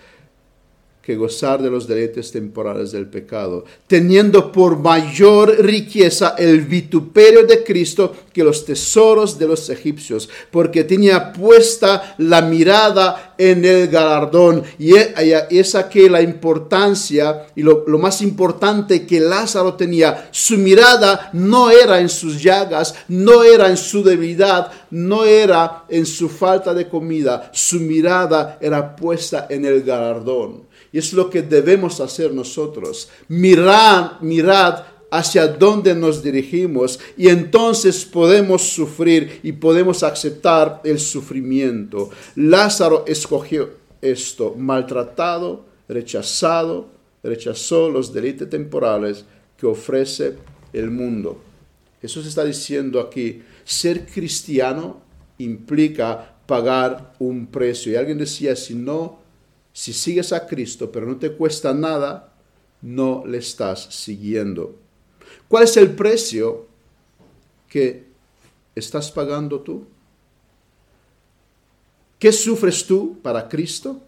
que gozar de los deleites temporales del pecado, teniendo por mayor riqueza el vituperio de Cristo que los tesoros de los egipcios, porque tenía puesta la mirada en el galardón. Y es aquí la importancia y lo más importante que Lázaro tenía. Su mirada no era en sus llagas, no era en su debilidad, no era en su falta de comida. Su mirada era puesta en el galardón. Y es lo que debemos hacer nosotros. Mirad, mirad hacia dónde nos dirigimos y entonces podemos sufrir y podemos aceptar el sufrimiento. Lázaro escogió esto, maltratado, rechazado, rechazó los delitos temporales que ofrece el mundo. Jesús está diciendo aquí, ser cristiano implica pagar un precio. Y alguien decía, si no, si sigues a Cristo, pero no te cuesta nada, no le estás siguiendo. ¿Cuál es el precio que estás pagando tú? ¿Qué sufres tú para Cristo?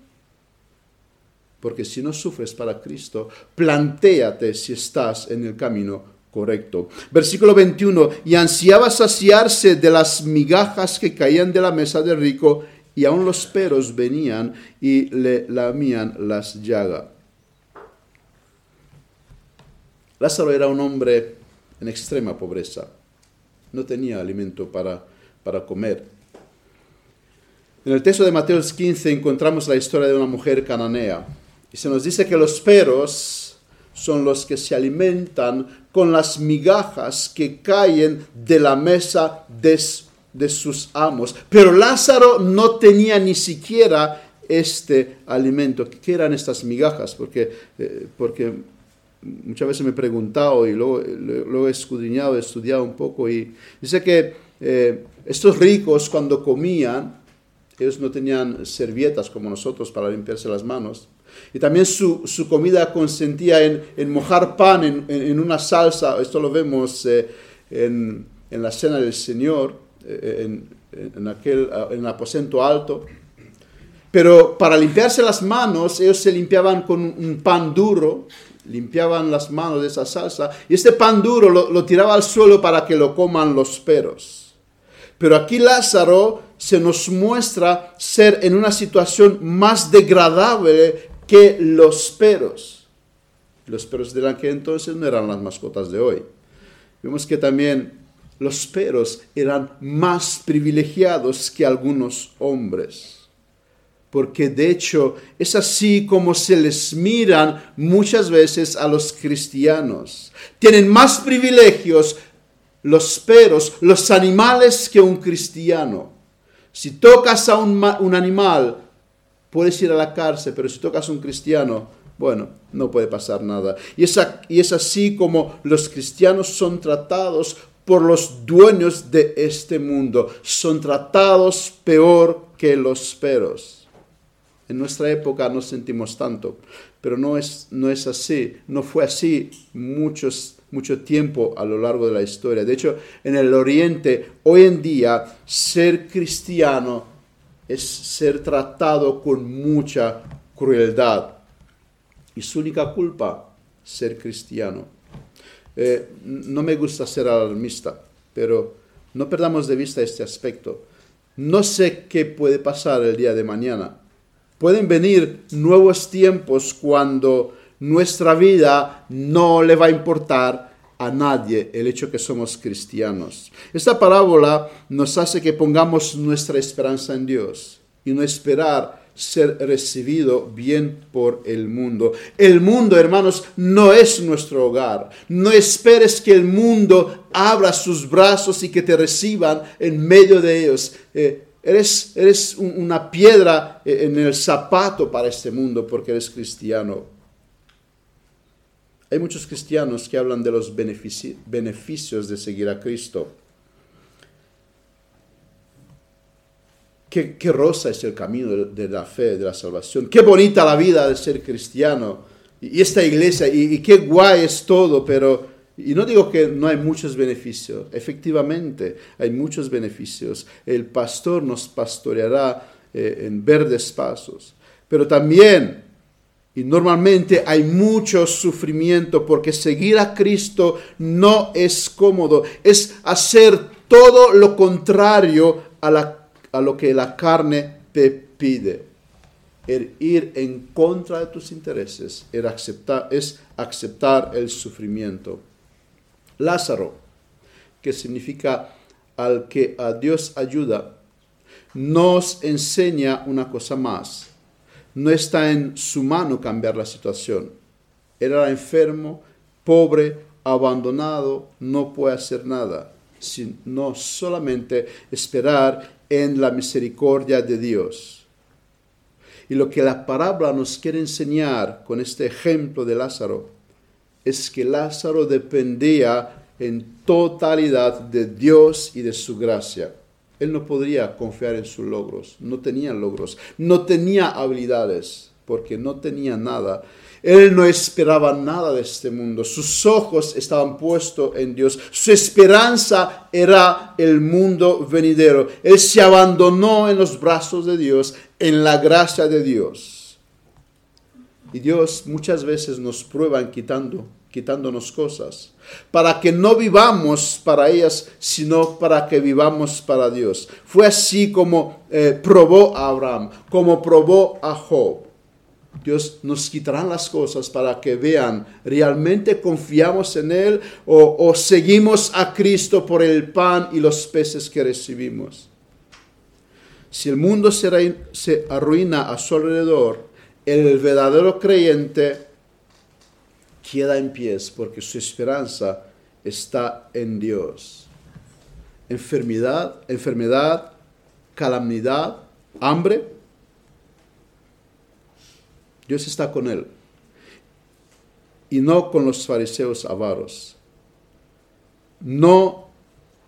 Porque si no sufres para Cristo, plantéate si estás en el camino correcto. Versículo 21, y ansiaba saciarse de las migajas que caían de la mesa del rico, y aun los peros venían y le lamían las llagas. Lázaro era un hombre en extrema pobreza. No tenía alimento para, para comer. En el texto de Mateo 15 encontramos la historia de una mujer cananea. Y se nos dice que los peros son los que se alimentan con las migajas que caen de la mesa de, de sus amos. Pero Lázaro no tenía ni siquiera este alimento. ¿Qué eran estas migajas? Porque, eh, porque muchas veces me he preguntado y luego, lo he escudriñado, he estudiado un poco y dice que eh, estos ricos cuando comían, ellos no tenían servietas como nosotros para limpiarse las manos. Y también su, comida consentía en, mojar pan en, una salsa, esto lo vemos eh, en, la cena del Señor, eh, en, aquel, en el aposento alto. Pero para limpiarse las manos, ellos se limpiaban con un pan duro limpiaban las manos de esa salsa y este pan duro lo, tiraba al suelo para que lo coman los peros. Pero aquí Lázaro se nos muestra ser en una situación más degradable que los peros. Los peros de aquel entonces no eran las mascotas de hoy. Vemos que también los peros eran más privilegiados que algunos hombres porque de hecho es así como se les miran muchas veces a los cristianos. Tienen más privilegios los peros, los animales que un cristiano. Si tocas a un, animal, puedes ir a la cárcel, pero si tocas a un cristiano, bueno, no puede pasar nada. Y y es así como los cristianos son tratados por los dueños de este mundo. Son tratados peor que los peros. En nuestra época no sentimos tanto, pero no es, no es así, no fue así muchos, mucho tiempo a lo largo de la historia. De hecho, en el Oriente, hoy en día, ser cristiano es ser tratado con mucha crueldad. Y su única culpa, ser cristiano. Eh, no me gusta ser alarmista, pero no perdamos de vista este aspecto. No sé qué puede pasar el día de mañana, Pueden venir nuevos tiempos cuando nuestra vida no le va a importar a nadie el hecho que somos cristianos. Esta parábola nos hace que pongamos nuestra esperanza en Dios y no esperar ser recibido bien por el mundo. El mundo, hermanos, no es nuestro hogar. No esperes que el mundo abra sus brazos y que te reciban en medio de ellos. Eh, Eres, eres una piedra en el zapato para este mundo porque eres cristiano. Hay muchos cristianos que hablan de los beneficios de seguir a Cristo. Qué, rosa es el camino de, la fe, de la salvación. Qué bonita la vida de ser cristiano. Y esta iglesia, y qué guay es todo, pero y no digo que no hay muchos beneficios, efectivamente hay muchos beneficios. El pastor nos pastoreará eh, en verdes pasos, pero también y normalmente hay mucho sufrimiento porque seguir a Cristo no es cómodo, es hacer todo lo contrario a, a lo que la carne te pide. El ir en contra de tus intereses aceptar, es aceptar el sufrimiento. Lázaro, que significa al que a Dios ayuda, nos enseña una cosa más. No está en su mano cambiar la situación. Era enfermo, pobre, abandonado no puede hacer nada, sino solamente esperar en la misericordia de Dios. Y lo que la parábola nos quiere enseñar con este ejemplo de Lázaro es que Lázaro dependía en totalidad de Dios y de su gracia. Él no podría confiar en sus logros, no tenía logros, no tenía habilidades, porque no tenía nada. Él no esperaba nada de este mundo, sus ojos estaban puestos en Dios, su esperanza era el mundo venidero. Él se abandonó en los brazos de Dios, en la gracia de Dios. Y Dios muchas veces nos prueba quitando quitándonos cosas, para que no vivamos para ellas, sino para que vivamos para Dios. Fue así como eh, probó a Abraham, como probó a Job. Dios nos quitará las cosas para que vean, realmente confiamos en Él o, o seguimos a Cristo por el pan y los peces que recibimos. Si el mundo se, arruina a su alrededor, el verdadero creyente queda en pies porque su esperanza está en Dios. Enfermedad, enfermedad, calamidad, hambre, Dios está con él. Y no con los fariseos avaros. No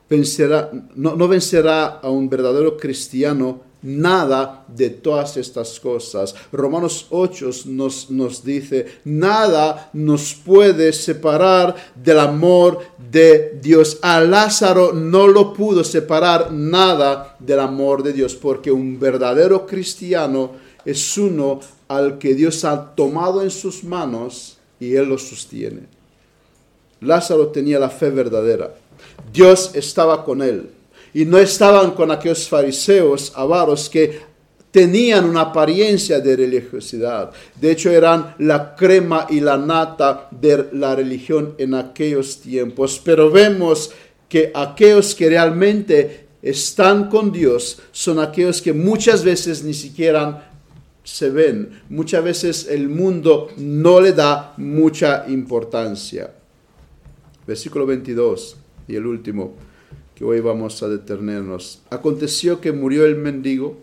vencerá, a un verdadero cristiano nada de todas estas cosas. Romanos 8 nos, nos, dice, nada nos puede separar del amor de Dios. A Lázaro no lo pudo separar nada del amor de Dios, porque un verdadero cristiano es uno al que Dios ha tomado en sus manos y él lo sostiene. Lázaro tenía la fe verdadera. Dios estaba con él y no estaban con aquellos fariseos avaros que tenían una apariencia de religiosidad. De hecho, eran la crema y la nata de la religión en aquellos tiempos. Pero vemos que aquellos que realmente están con Dios son aquellos que muchas veces ni siquiera se ven. Muchas veces el mundo no le da mucha importancia. Versículo 22 y el último que hoy vamos a detenernos. Aconteció que murió el mendigo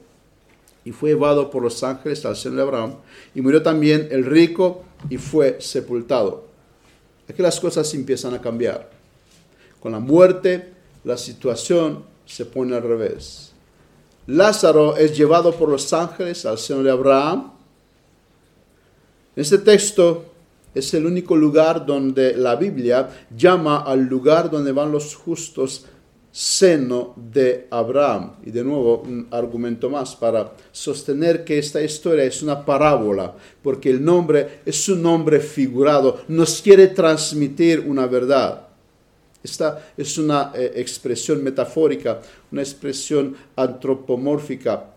y fue llevado por los ángeles al seno de Abraham, y murió también el rico y fue sepultado. Aquí las cosas empiezan a cambiar. Con la muerte, la situación se pone al revés. Lázaro es llevado por los ángeles al seno de Abraham. Este texto es el único lugar donde la Biblia llama al lugar donde van los justos seno de Abraham. Y de nuevo, un argumento más para sostener que esta historia es una parábola, porque el nombre es un nombre figurado, nos quiere transmitir una verdad. Esta es una eh, expresión metafórica, una expresión antropomórfica,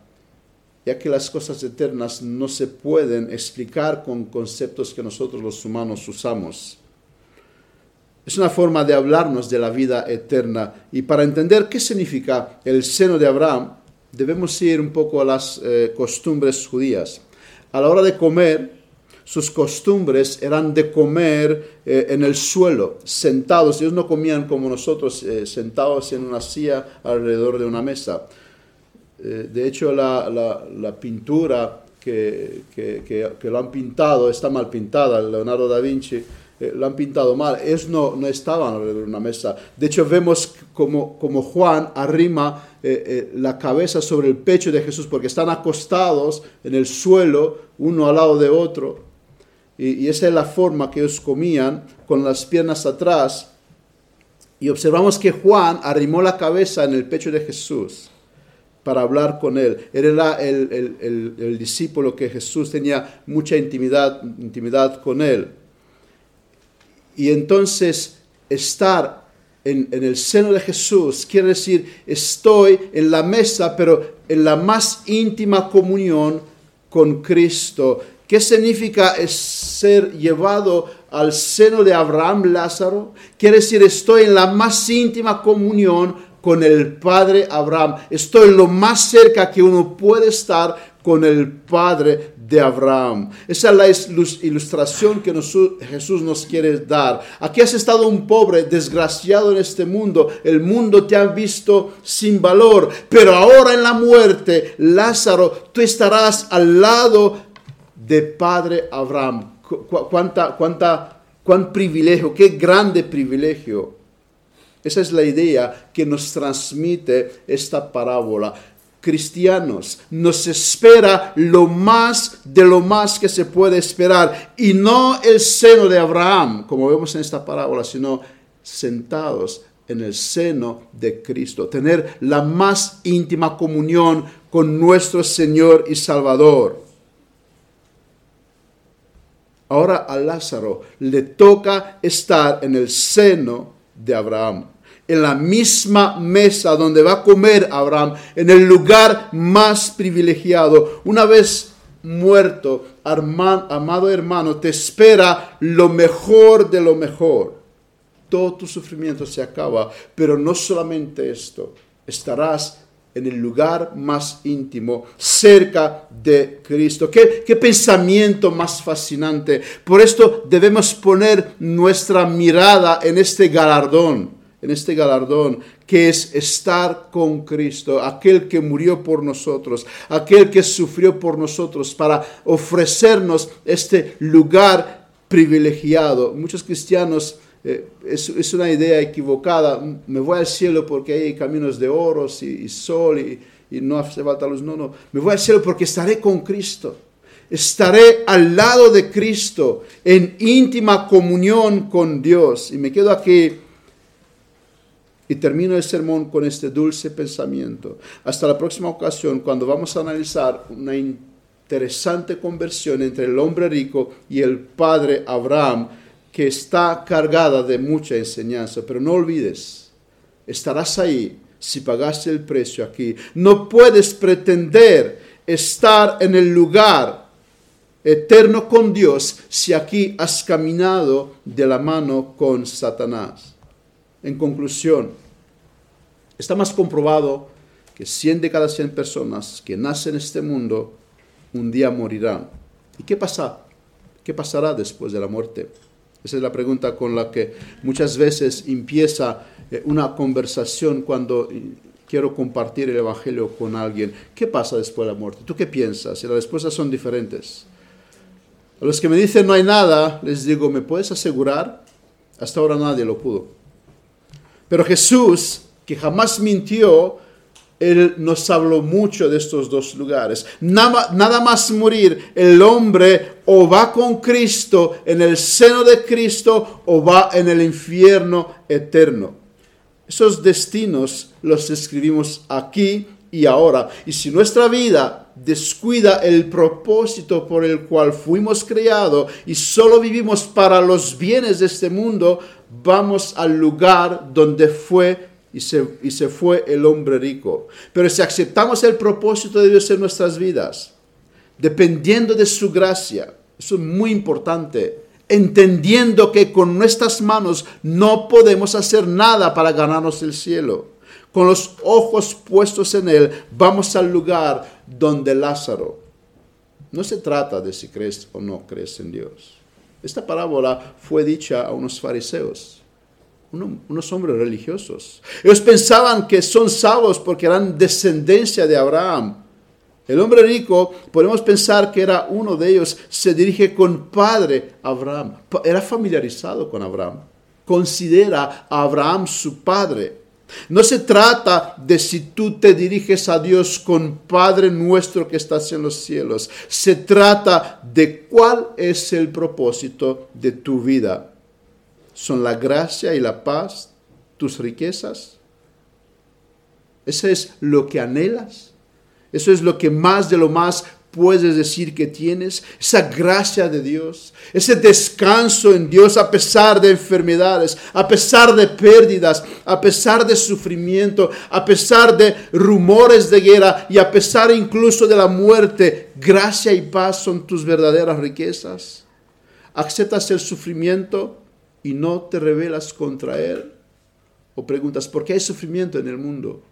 ya que las cosas eternas no se pueden explicar con conceptos que nosotros los humanos usamos. Es una forma de hablarnos de la vida eterna. Y para entender qué significa el seno de Abraham, debemos ir un poco a las eh, costumbres judías. A la hora de comer, sus costumbres eran de comer eh, en el suelo, sentados. Ellos no comían como nosotros, eh, sentados en una silla alrededor de una mesa. de hecho, la, pintura que, que, que, lo han pintado está mal pintada, Leonardo da Vinci eh, lo han pintado mal. Ellos no, no estaban alrededor de una mesa. De hecho, vemos como, como Juan arrima eh, eh, la cabeza sobre el pecho de Jesús porque están acostados en el suelo, uno al lado de otro. Y, esa es la forma que ellos comían, con las piernas atrás. Y observamos que Juan arrimó la cabeza en el pecho de Jesús para hablar con él. Era el, el, el, el, discípulo que Jesús tenía mucha intimidad, intimidad con él. Y entonces estar en, el seno de Jesús quiere decir estoy en la mesa, pero en la más íntima comunión con Cristo. ¿Qué significa ser llevado al seno de Abraham Lázaro? Quiere decir estoy en la más íntima comunión con el Padre Abraham. Estoy lo más cerca que uno puede estar con el Padre de Abraham. Esa es la ilustración que Jesús nos quiere dar. Aquí has estado un pobre, desgraciado en este mundo. El mundo te ha visto sin valor. Pero ahora en la muerte, Lázaro, tú estarás al lado de Padre Abraham. cuánta, cuánta, cuán privilegio, qué grande privilegio. Esa es la idea que nos transmite esta parábola cristianos. Nos espera lo más de lo más que se puede esperar. Y no el seno de Abraham, como vemos en esta parábola, sino sentados en el seno de Cristo. Tener la más íntima comunión con nuestro Señor y Salvador. Ahora a Lázaro le toca estar en el seno de Abraham en la misma mesa donde va a comer Abraham, en el lugar más privilegiado. Una vez muerto, amado hermano, te espera lo mejor de lo mejor. Todo tu sufrimiento se acaba, pero no solamente esto, estarás en el lugar más íntimo, cerca de Cristo. ¿Qué, ¿Qué, pensamiento más fascinante. Por esto debemos poner nuestra mirada en este galardón en este galardón, que es estar con Cristo, aquel que murió por nosotros, aquel que sufrió por nosotros, para ofrecernos este lugar privilegiado. Muchos cristianos, eh, es, una idea equivocada, me voy al cielo porque hay caminos de oro y, sol y, y no hace falta luz. No, no, me voy al cielo porque estaré con Cristo. Estaré al lado de Cristo en íntima comunión con Dios. Y me quedo aquí y termino el sermón con este dulce pensamiento. Hasta la próxima ocasión, cuando vamos a analizar una interesante conversión entre el hombre rico y el padre Abraham, que está cargada de mucha enseñanza. Pero no olvides, estarás ahí si pagaste el precio aquí. No puedes pretender estar en el lugar eterno con Dios si aquí has caminado de la mano con Satanás. En conclusión, está más comprobado que 100 de cada 100 personas que nacen en este mundo un día morirán. ¿Y qué pasa? ¿Qué pasará después de la muerte? Esa es la pregunta con la que muchas veces empieza eh, una conversación cuando eh, quiero compartir el Evangelio con alguien. ¿Qué pasa después de la muerte? ¿Tú qué piensas? Y las respuestas son diferentes. A los que me dicen no hay nada, les digo, ¿me puedes asegurar? Hasta ahora nadie lo pudo. Pero Jesús, que jamás mintió, él nos habló mucho de estos dos lugares. Nada, nada, más morir, el hombre o va con Cristo en el seno de Cristo o va en el infierno eterno. Esos destinos los escribimos aquí y ahora. Y si nuestra vida descuida el propósito por el cual fuimos creados y solo vivimos para los bienes de este mundo, vamos al lugar donde fue y se, y se fue el hombre rico. Pero si aceptamos el propósito de Dios en nuestras vidas, dependiendo de su gracia, eso es muy importante, entendiendo que con nuestras manos no podemos hacer nada para ganarnos el cielo. Con los ojos puestos en Él, vamos al lugar donde Lázaro. No se trata de si crees o no crees en Dios. Esta parábola fue dicha a unos fariseos, unos hombres religiosos. Ellos pensaban que son salvos porque eran descendencia de Abraham. El hombre rico, podemos pensar que era uno de ellos, se dirige con padre Abraham. Era familiarizado con Abraham. Considera a Abraham su padre. No se trata de si tú te diriges a Dios con Padre nuestro que estás en los cielos. Se trata de cuál es el propósito de tu vida. ¿Son la gracia y la paz tus riquezas? ¿Eso es lo que anhelas? ¿Eso es lo que más de lo más puedes decir que tienes, esa gracia de Dios, ese descanso en Dios a pesar de enfermedades, a pesar de pérdidas, a pesar de sufrimiento, a pesar de rumores de guerra y a pesar incluso de la muerte, gracia y paz son tus verdaderas riquezas. Aceptas el sufrimiento y no te rebelas contra él. o preguntas, ¿por qué hay sufrimiento en el mundo?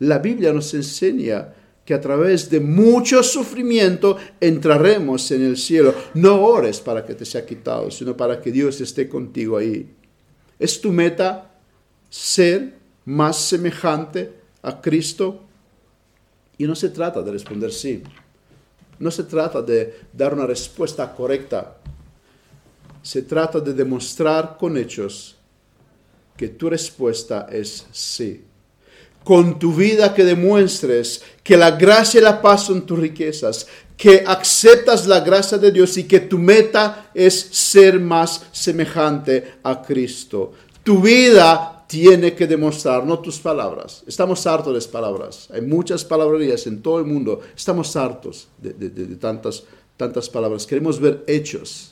La Biblia nos enseña que a través de mucho sufrimiento entraremos en el cielo. No ores para que te sea quitado, sino para que Dios esté contigo ahí. ¿Es tu meta ser más semejante a Cristo? Y no se trata de responder sí. No se trata de dar una respuesta correcta. Se trata de demostrar con hechos que tu respuesta es sí con tu vida que demuestres que la gracia y la paz son tus riquezas, que aceptas la gracia de Dios y que tu meta es ser más semejante a Cristo. Tu vida tiene que demostrar, no tus palabras. Estamos hartos de palabras. Hay muchas palabrerías en todo el mundo. Estamos hartos de, de tantas, tantas palabras. Queremos ver hechos,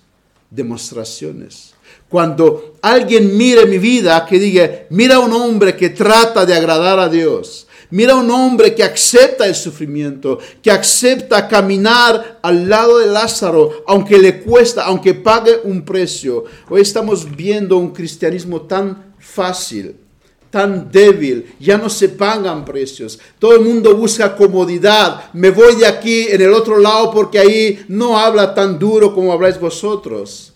demostraciones. Cuando alguien mire mi vida, que diga, mira un hombre que trata de agradar a Dios. Mira un hombre que acepta el sufrimiento, que acepta caminar al lado de Lázaro, aunque le cuesta, aunque pague un precio. Hoy estamos viendo un cristianismo tan fácil, tan débil, ya no se pagan precios. Todo el mundo busca comodidad. Me voy de aquí en el otro lado porque ahí no habla tan duro como habláis vosotros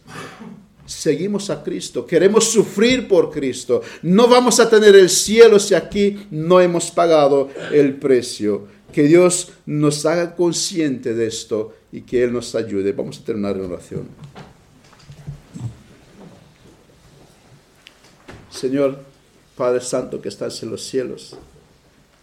seguimos a Cristo, queremos sufrir por Cristo. No vamos a tener el cielo si aquí no hemos pagado el precio. Que Dios nos haga consciente de esto y que Él nos ayude. Vamos a terminar en oración. Señor, Padre Santo que estás en los cielos,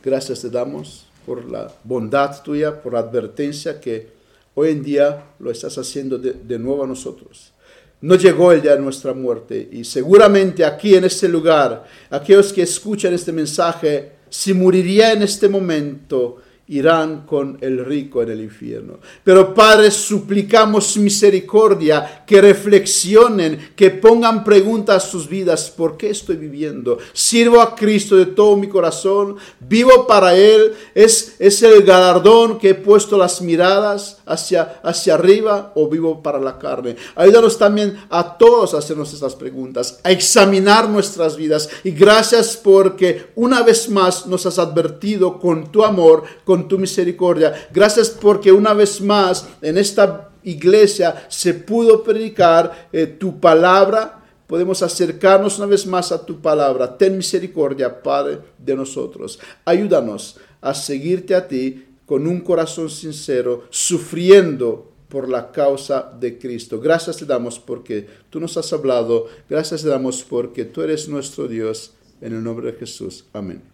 gracias te damos por la bondad tuya, por la advertencia que hoy en día lo estás haciendo de, nuevo a nosotros no llegó el día de nuestra muerte. Y seguramente aquí en este lugar, aquellos que escuchan este mensaje, si moriría en este momento, irán con el rico en el infierno. Pero Padre, suplicamos misericordia, que reflexionen, que pongan preguntas a sus vidas, ¿por qué estoy viviendo? ¿Sirvo a Cristo de todo mi corazón? ¿Vivo para Él? ¿Es, es el galardón que he puesto las miradas hacia, hacia arriba o vivo para la carne? Ayúdanos también a todos a hacernos estas preguntas, a examinar nuestras vidas. Y gracias porque una vez más nos has advertido con tu amor, tu misericordia. Gracias porque una vez más en esta iglesia se pudo predicar eh, tu palabra. Podemos acercarnos una vez más a tu palabra. Ten misericordia, Padre, de nosotros. Ayúdanos a seguirte a ti con un corazón sincero, sufriendo por la causa de Cristo. Gracias te damos porque tú nos has hablado. Gracias te damos porque tú eres nuestro Dios. En el nombre de Jesús. Amén.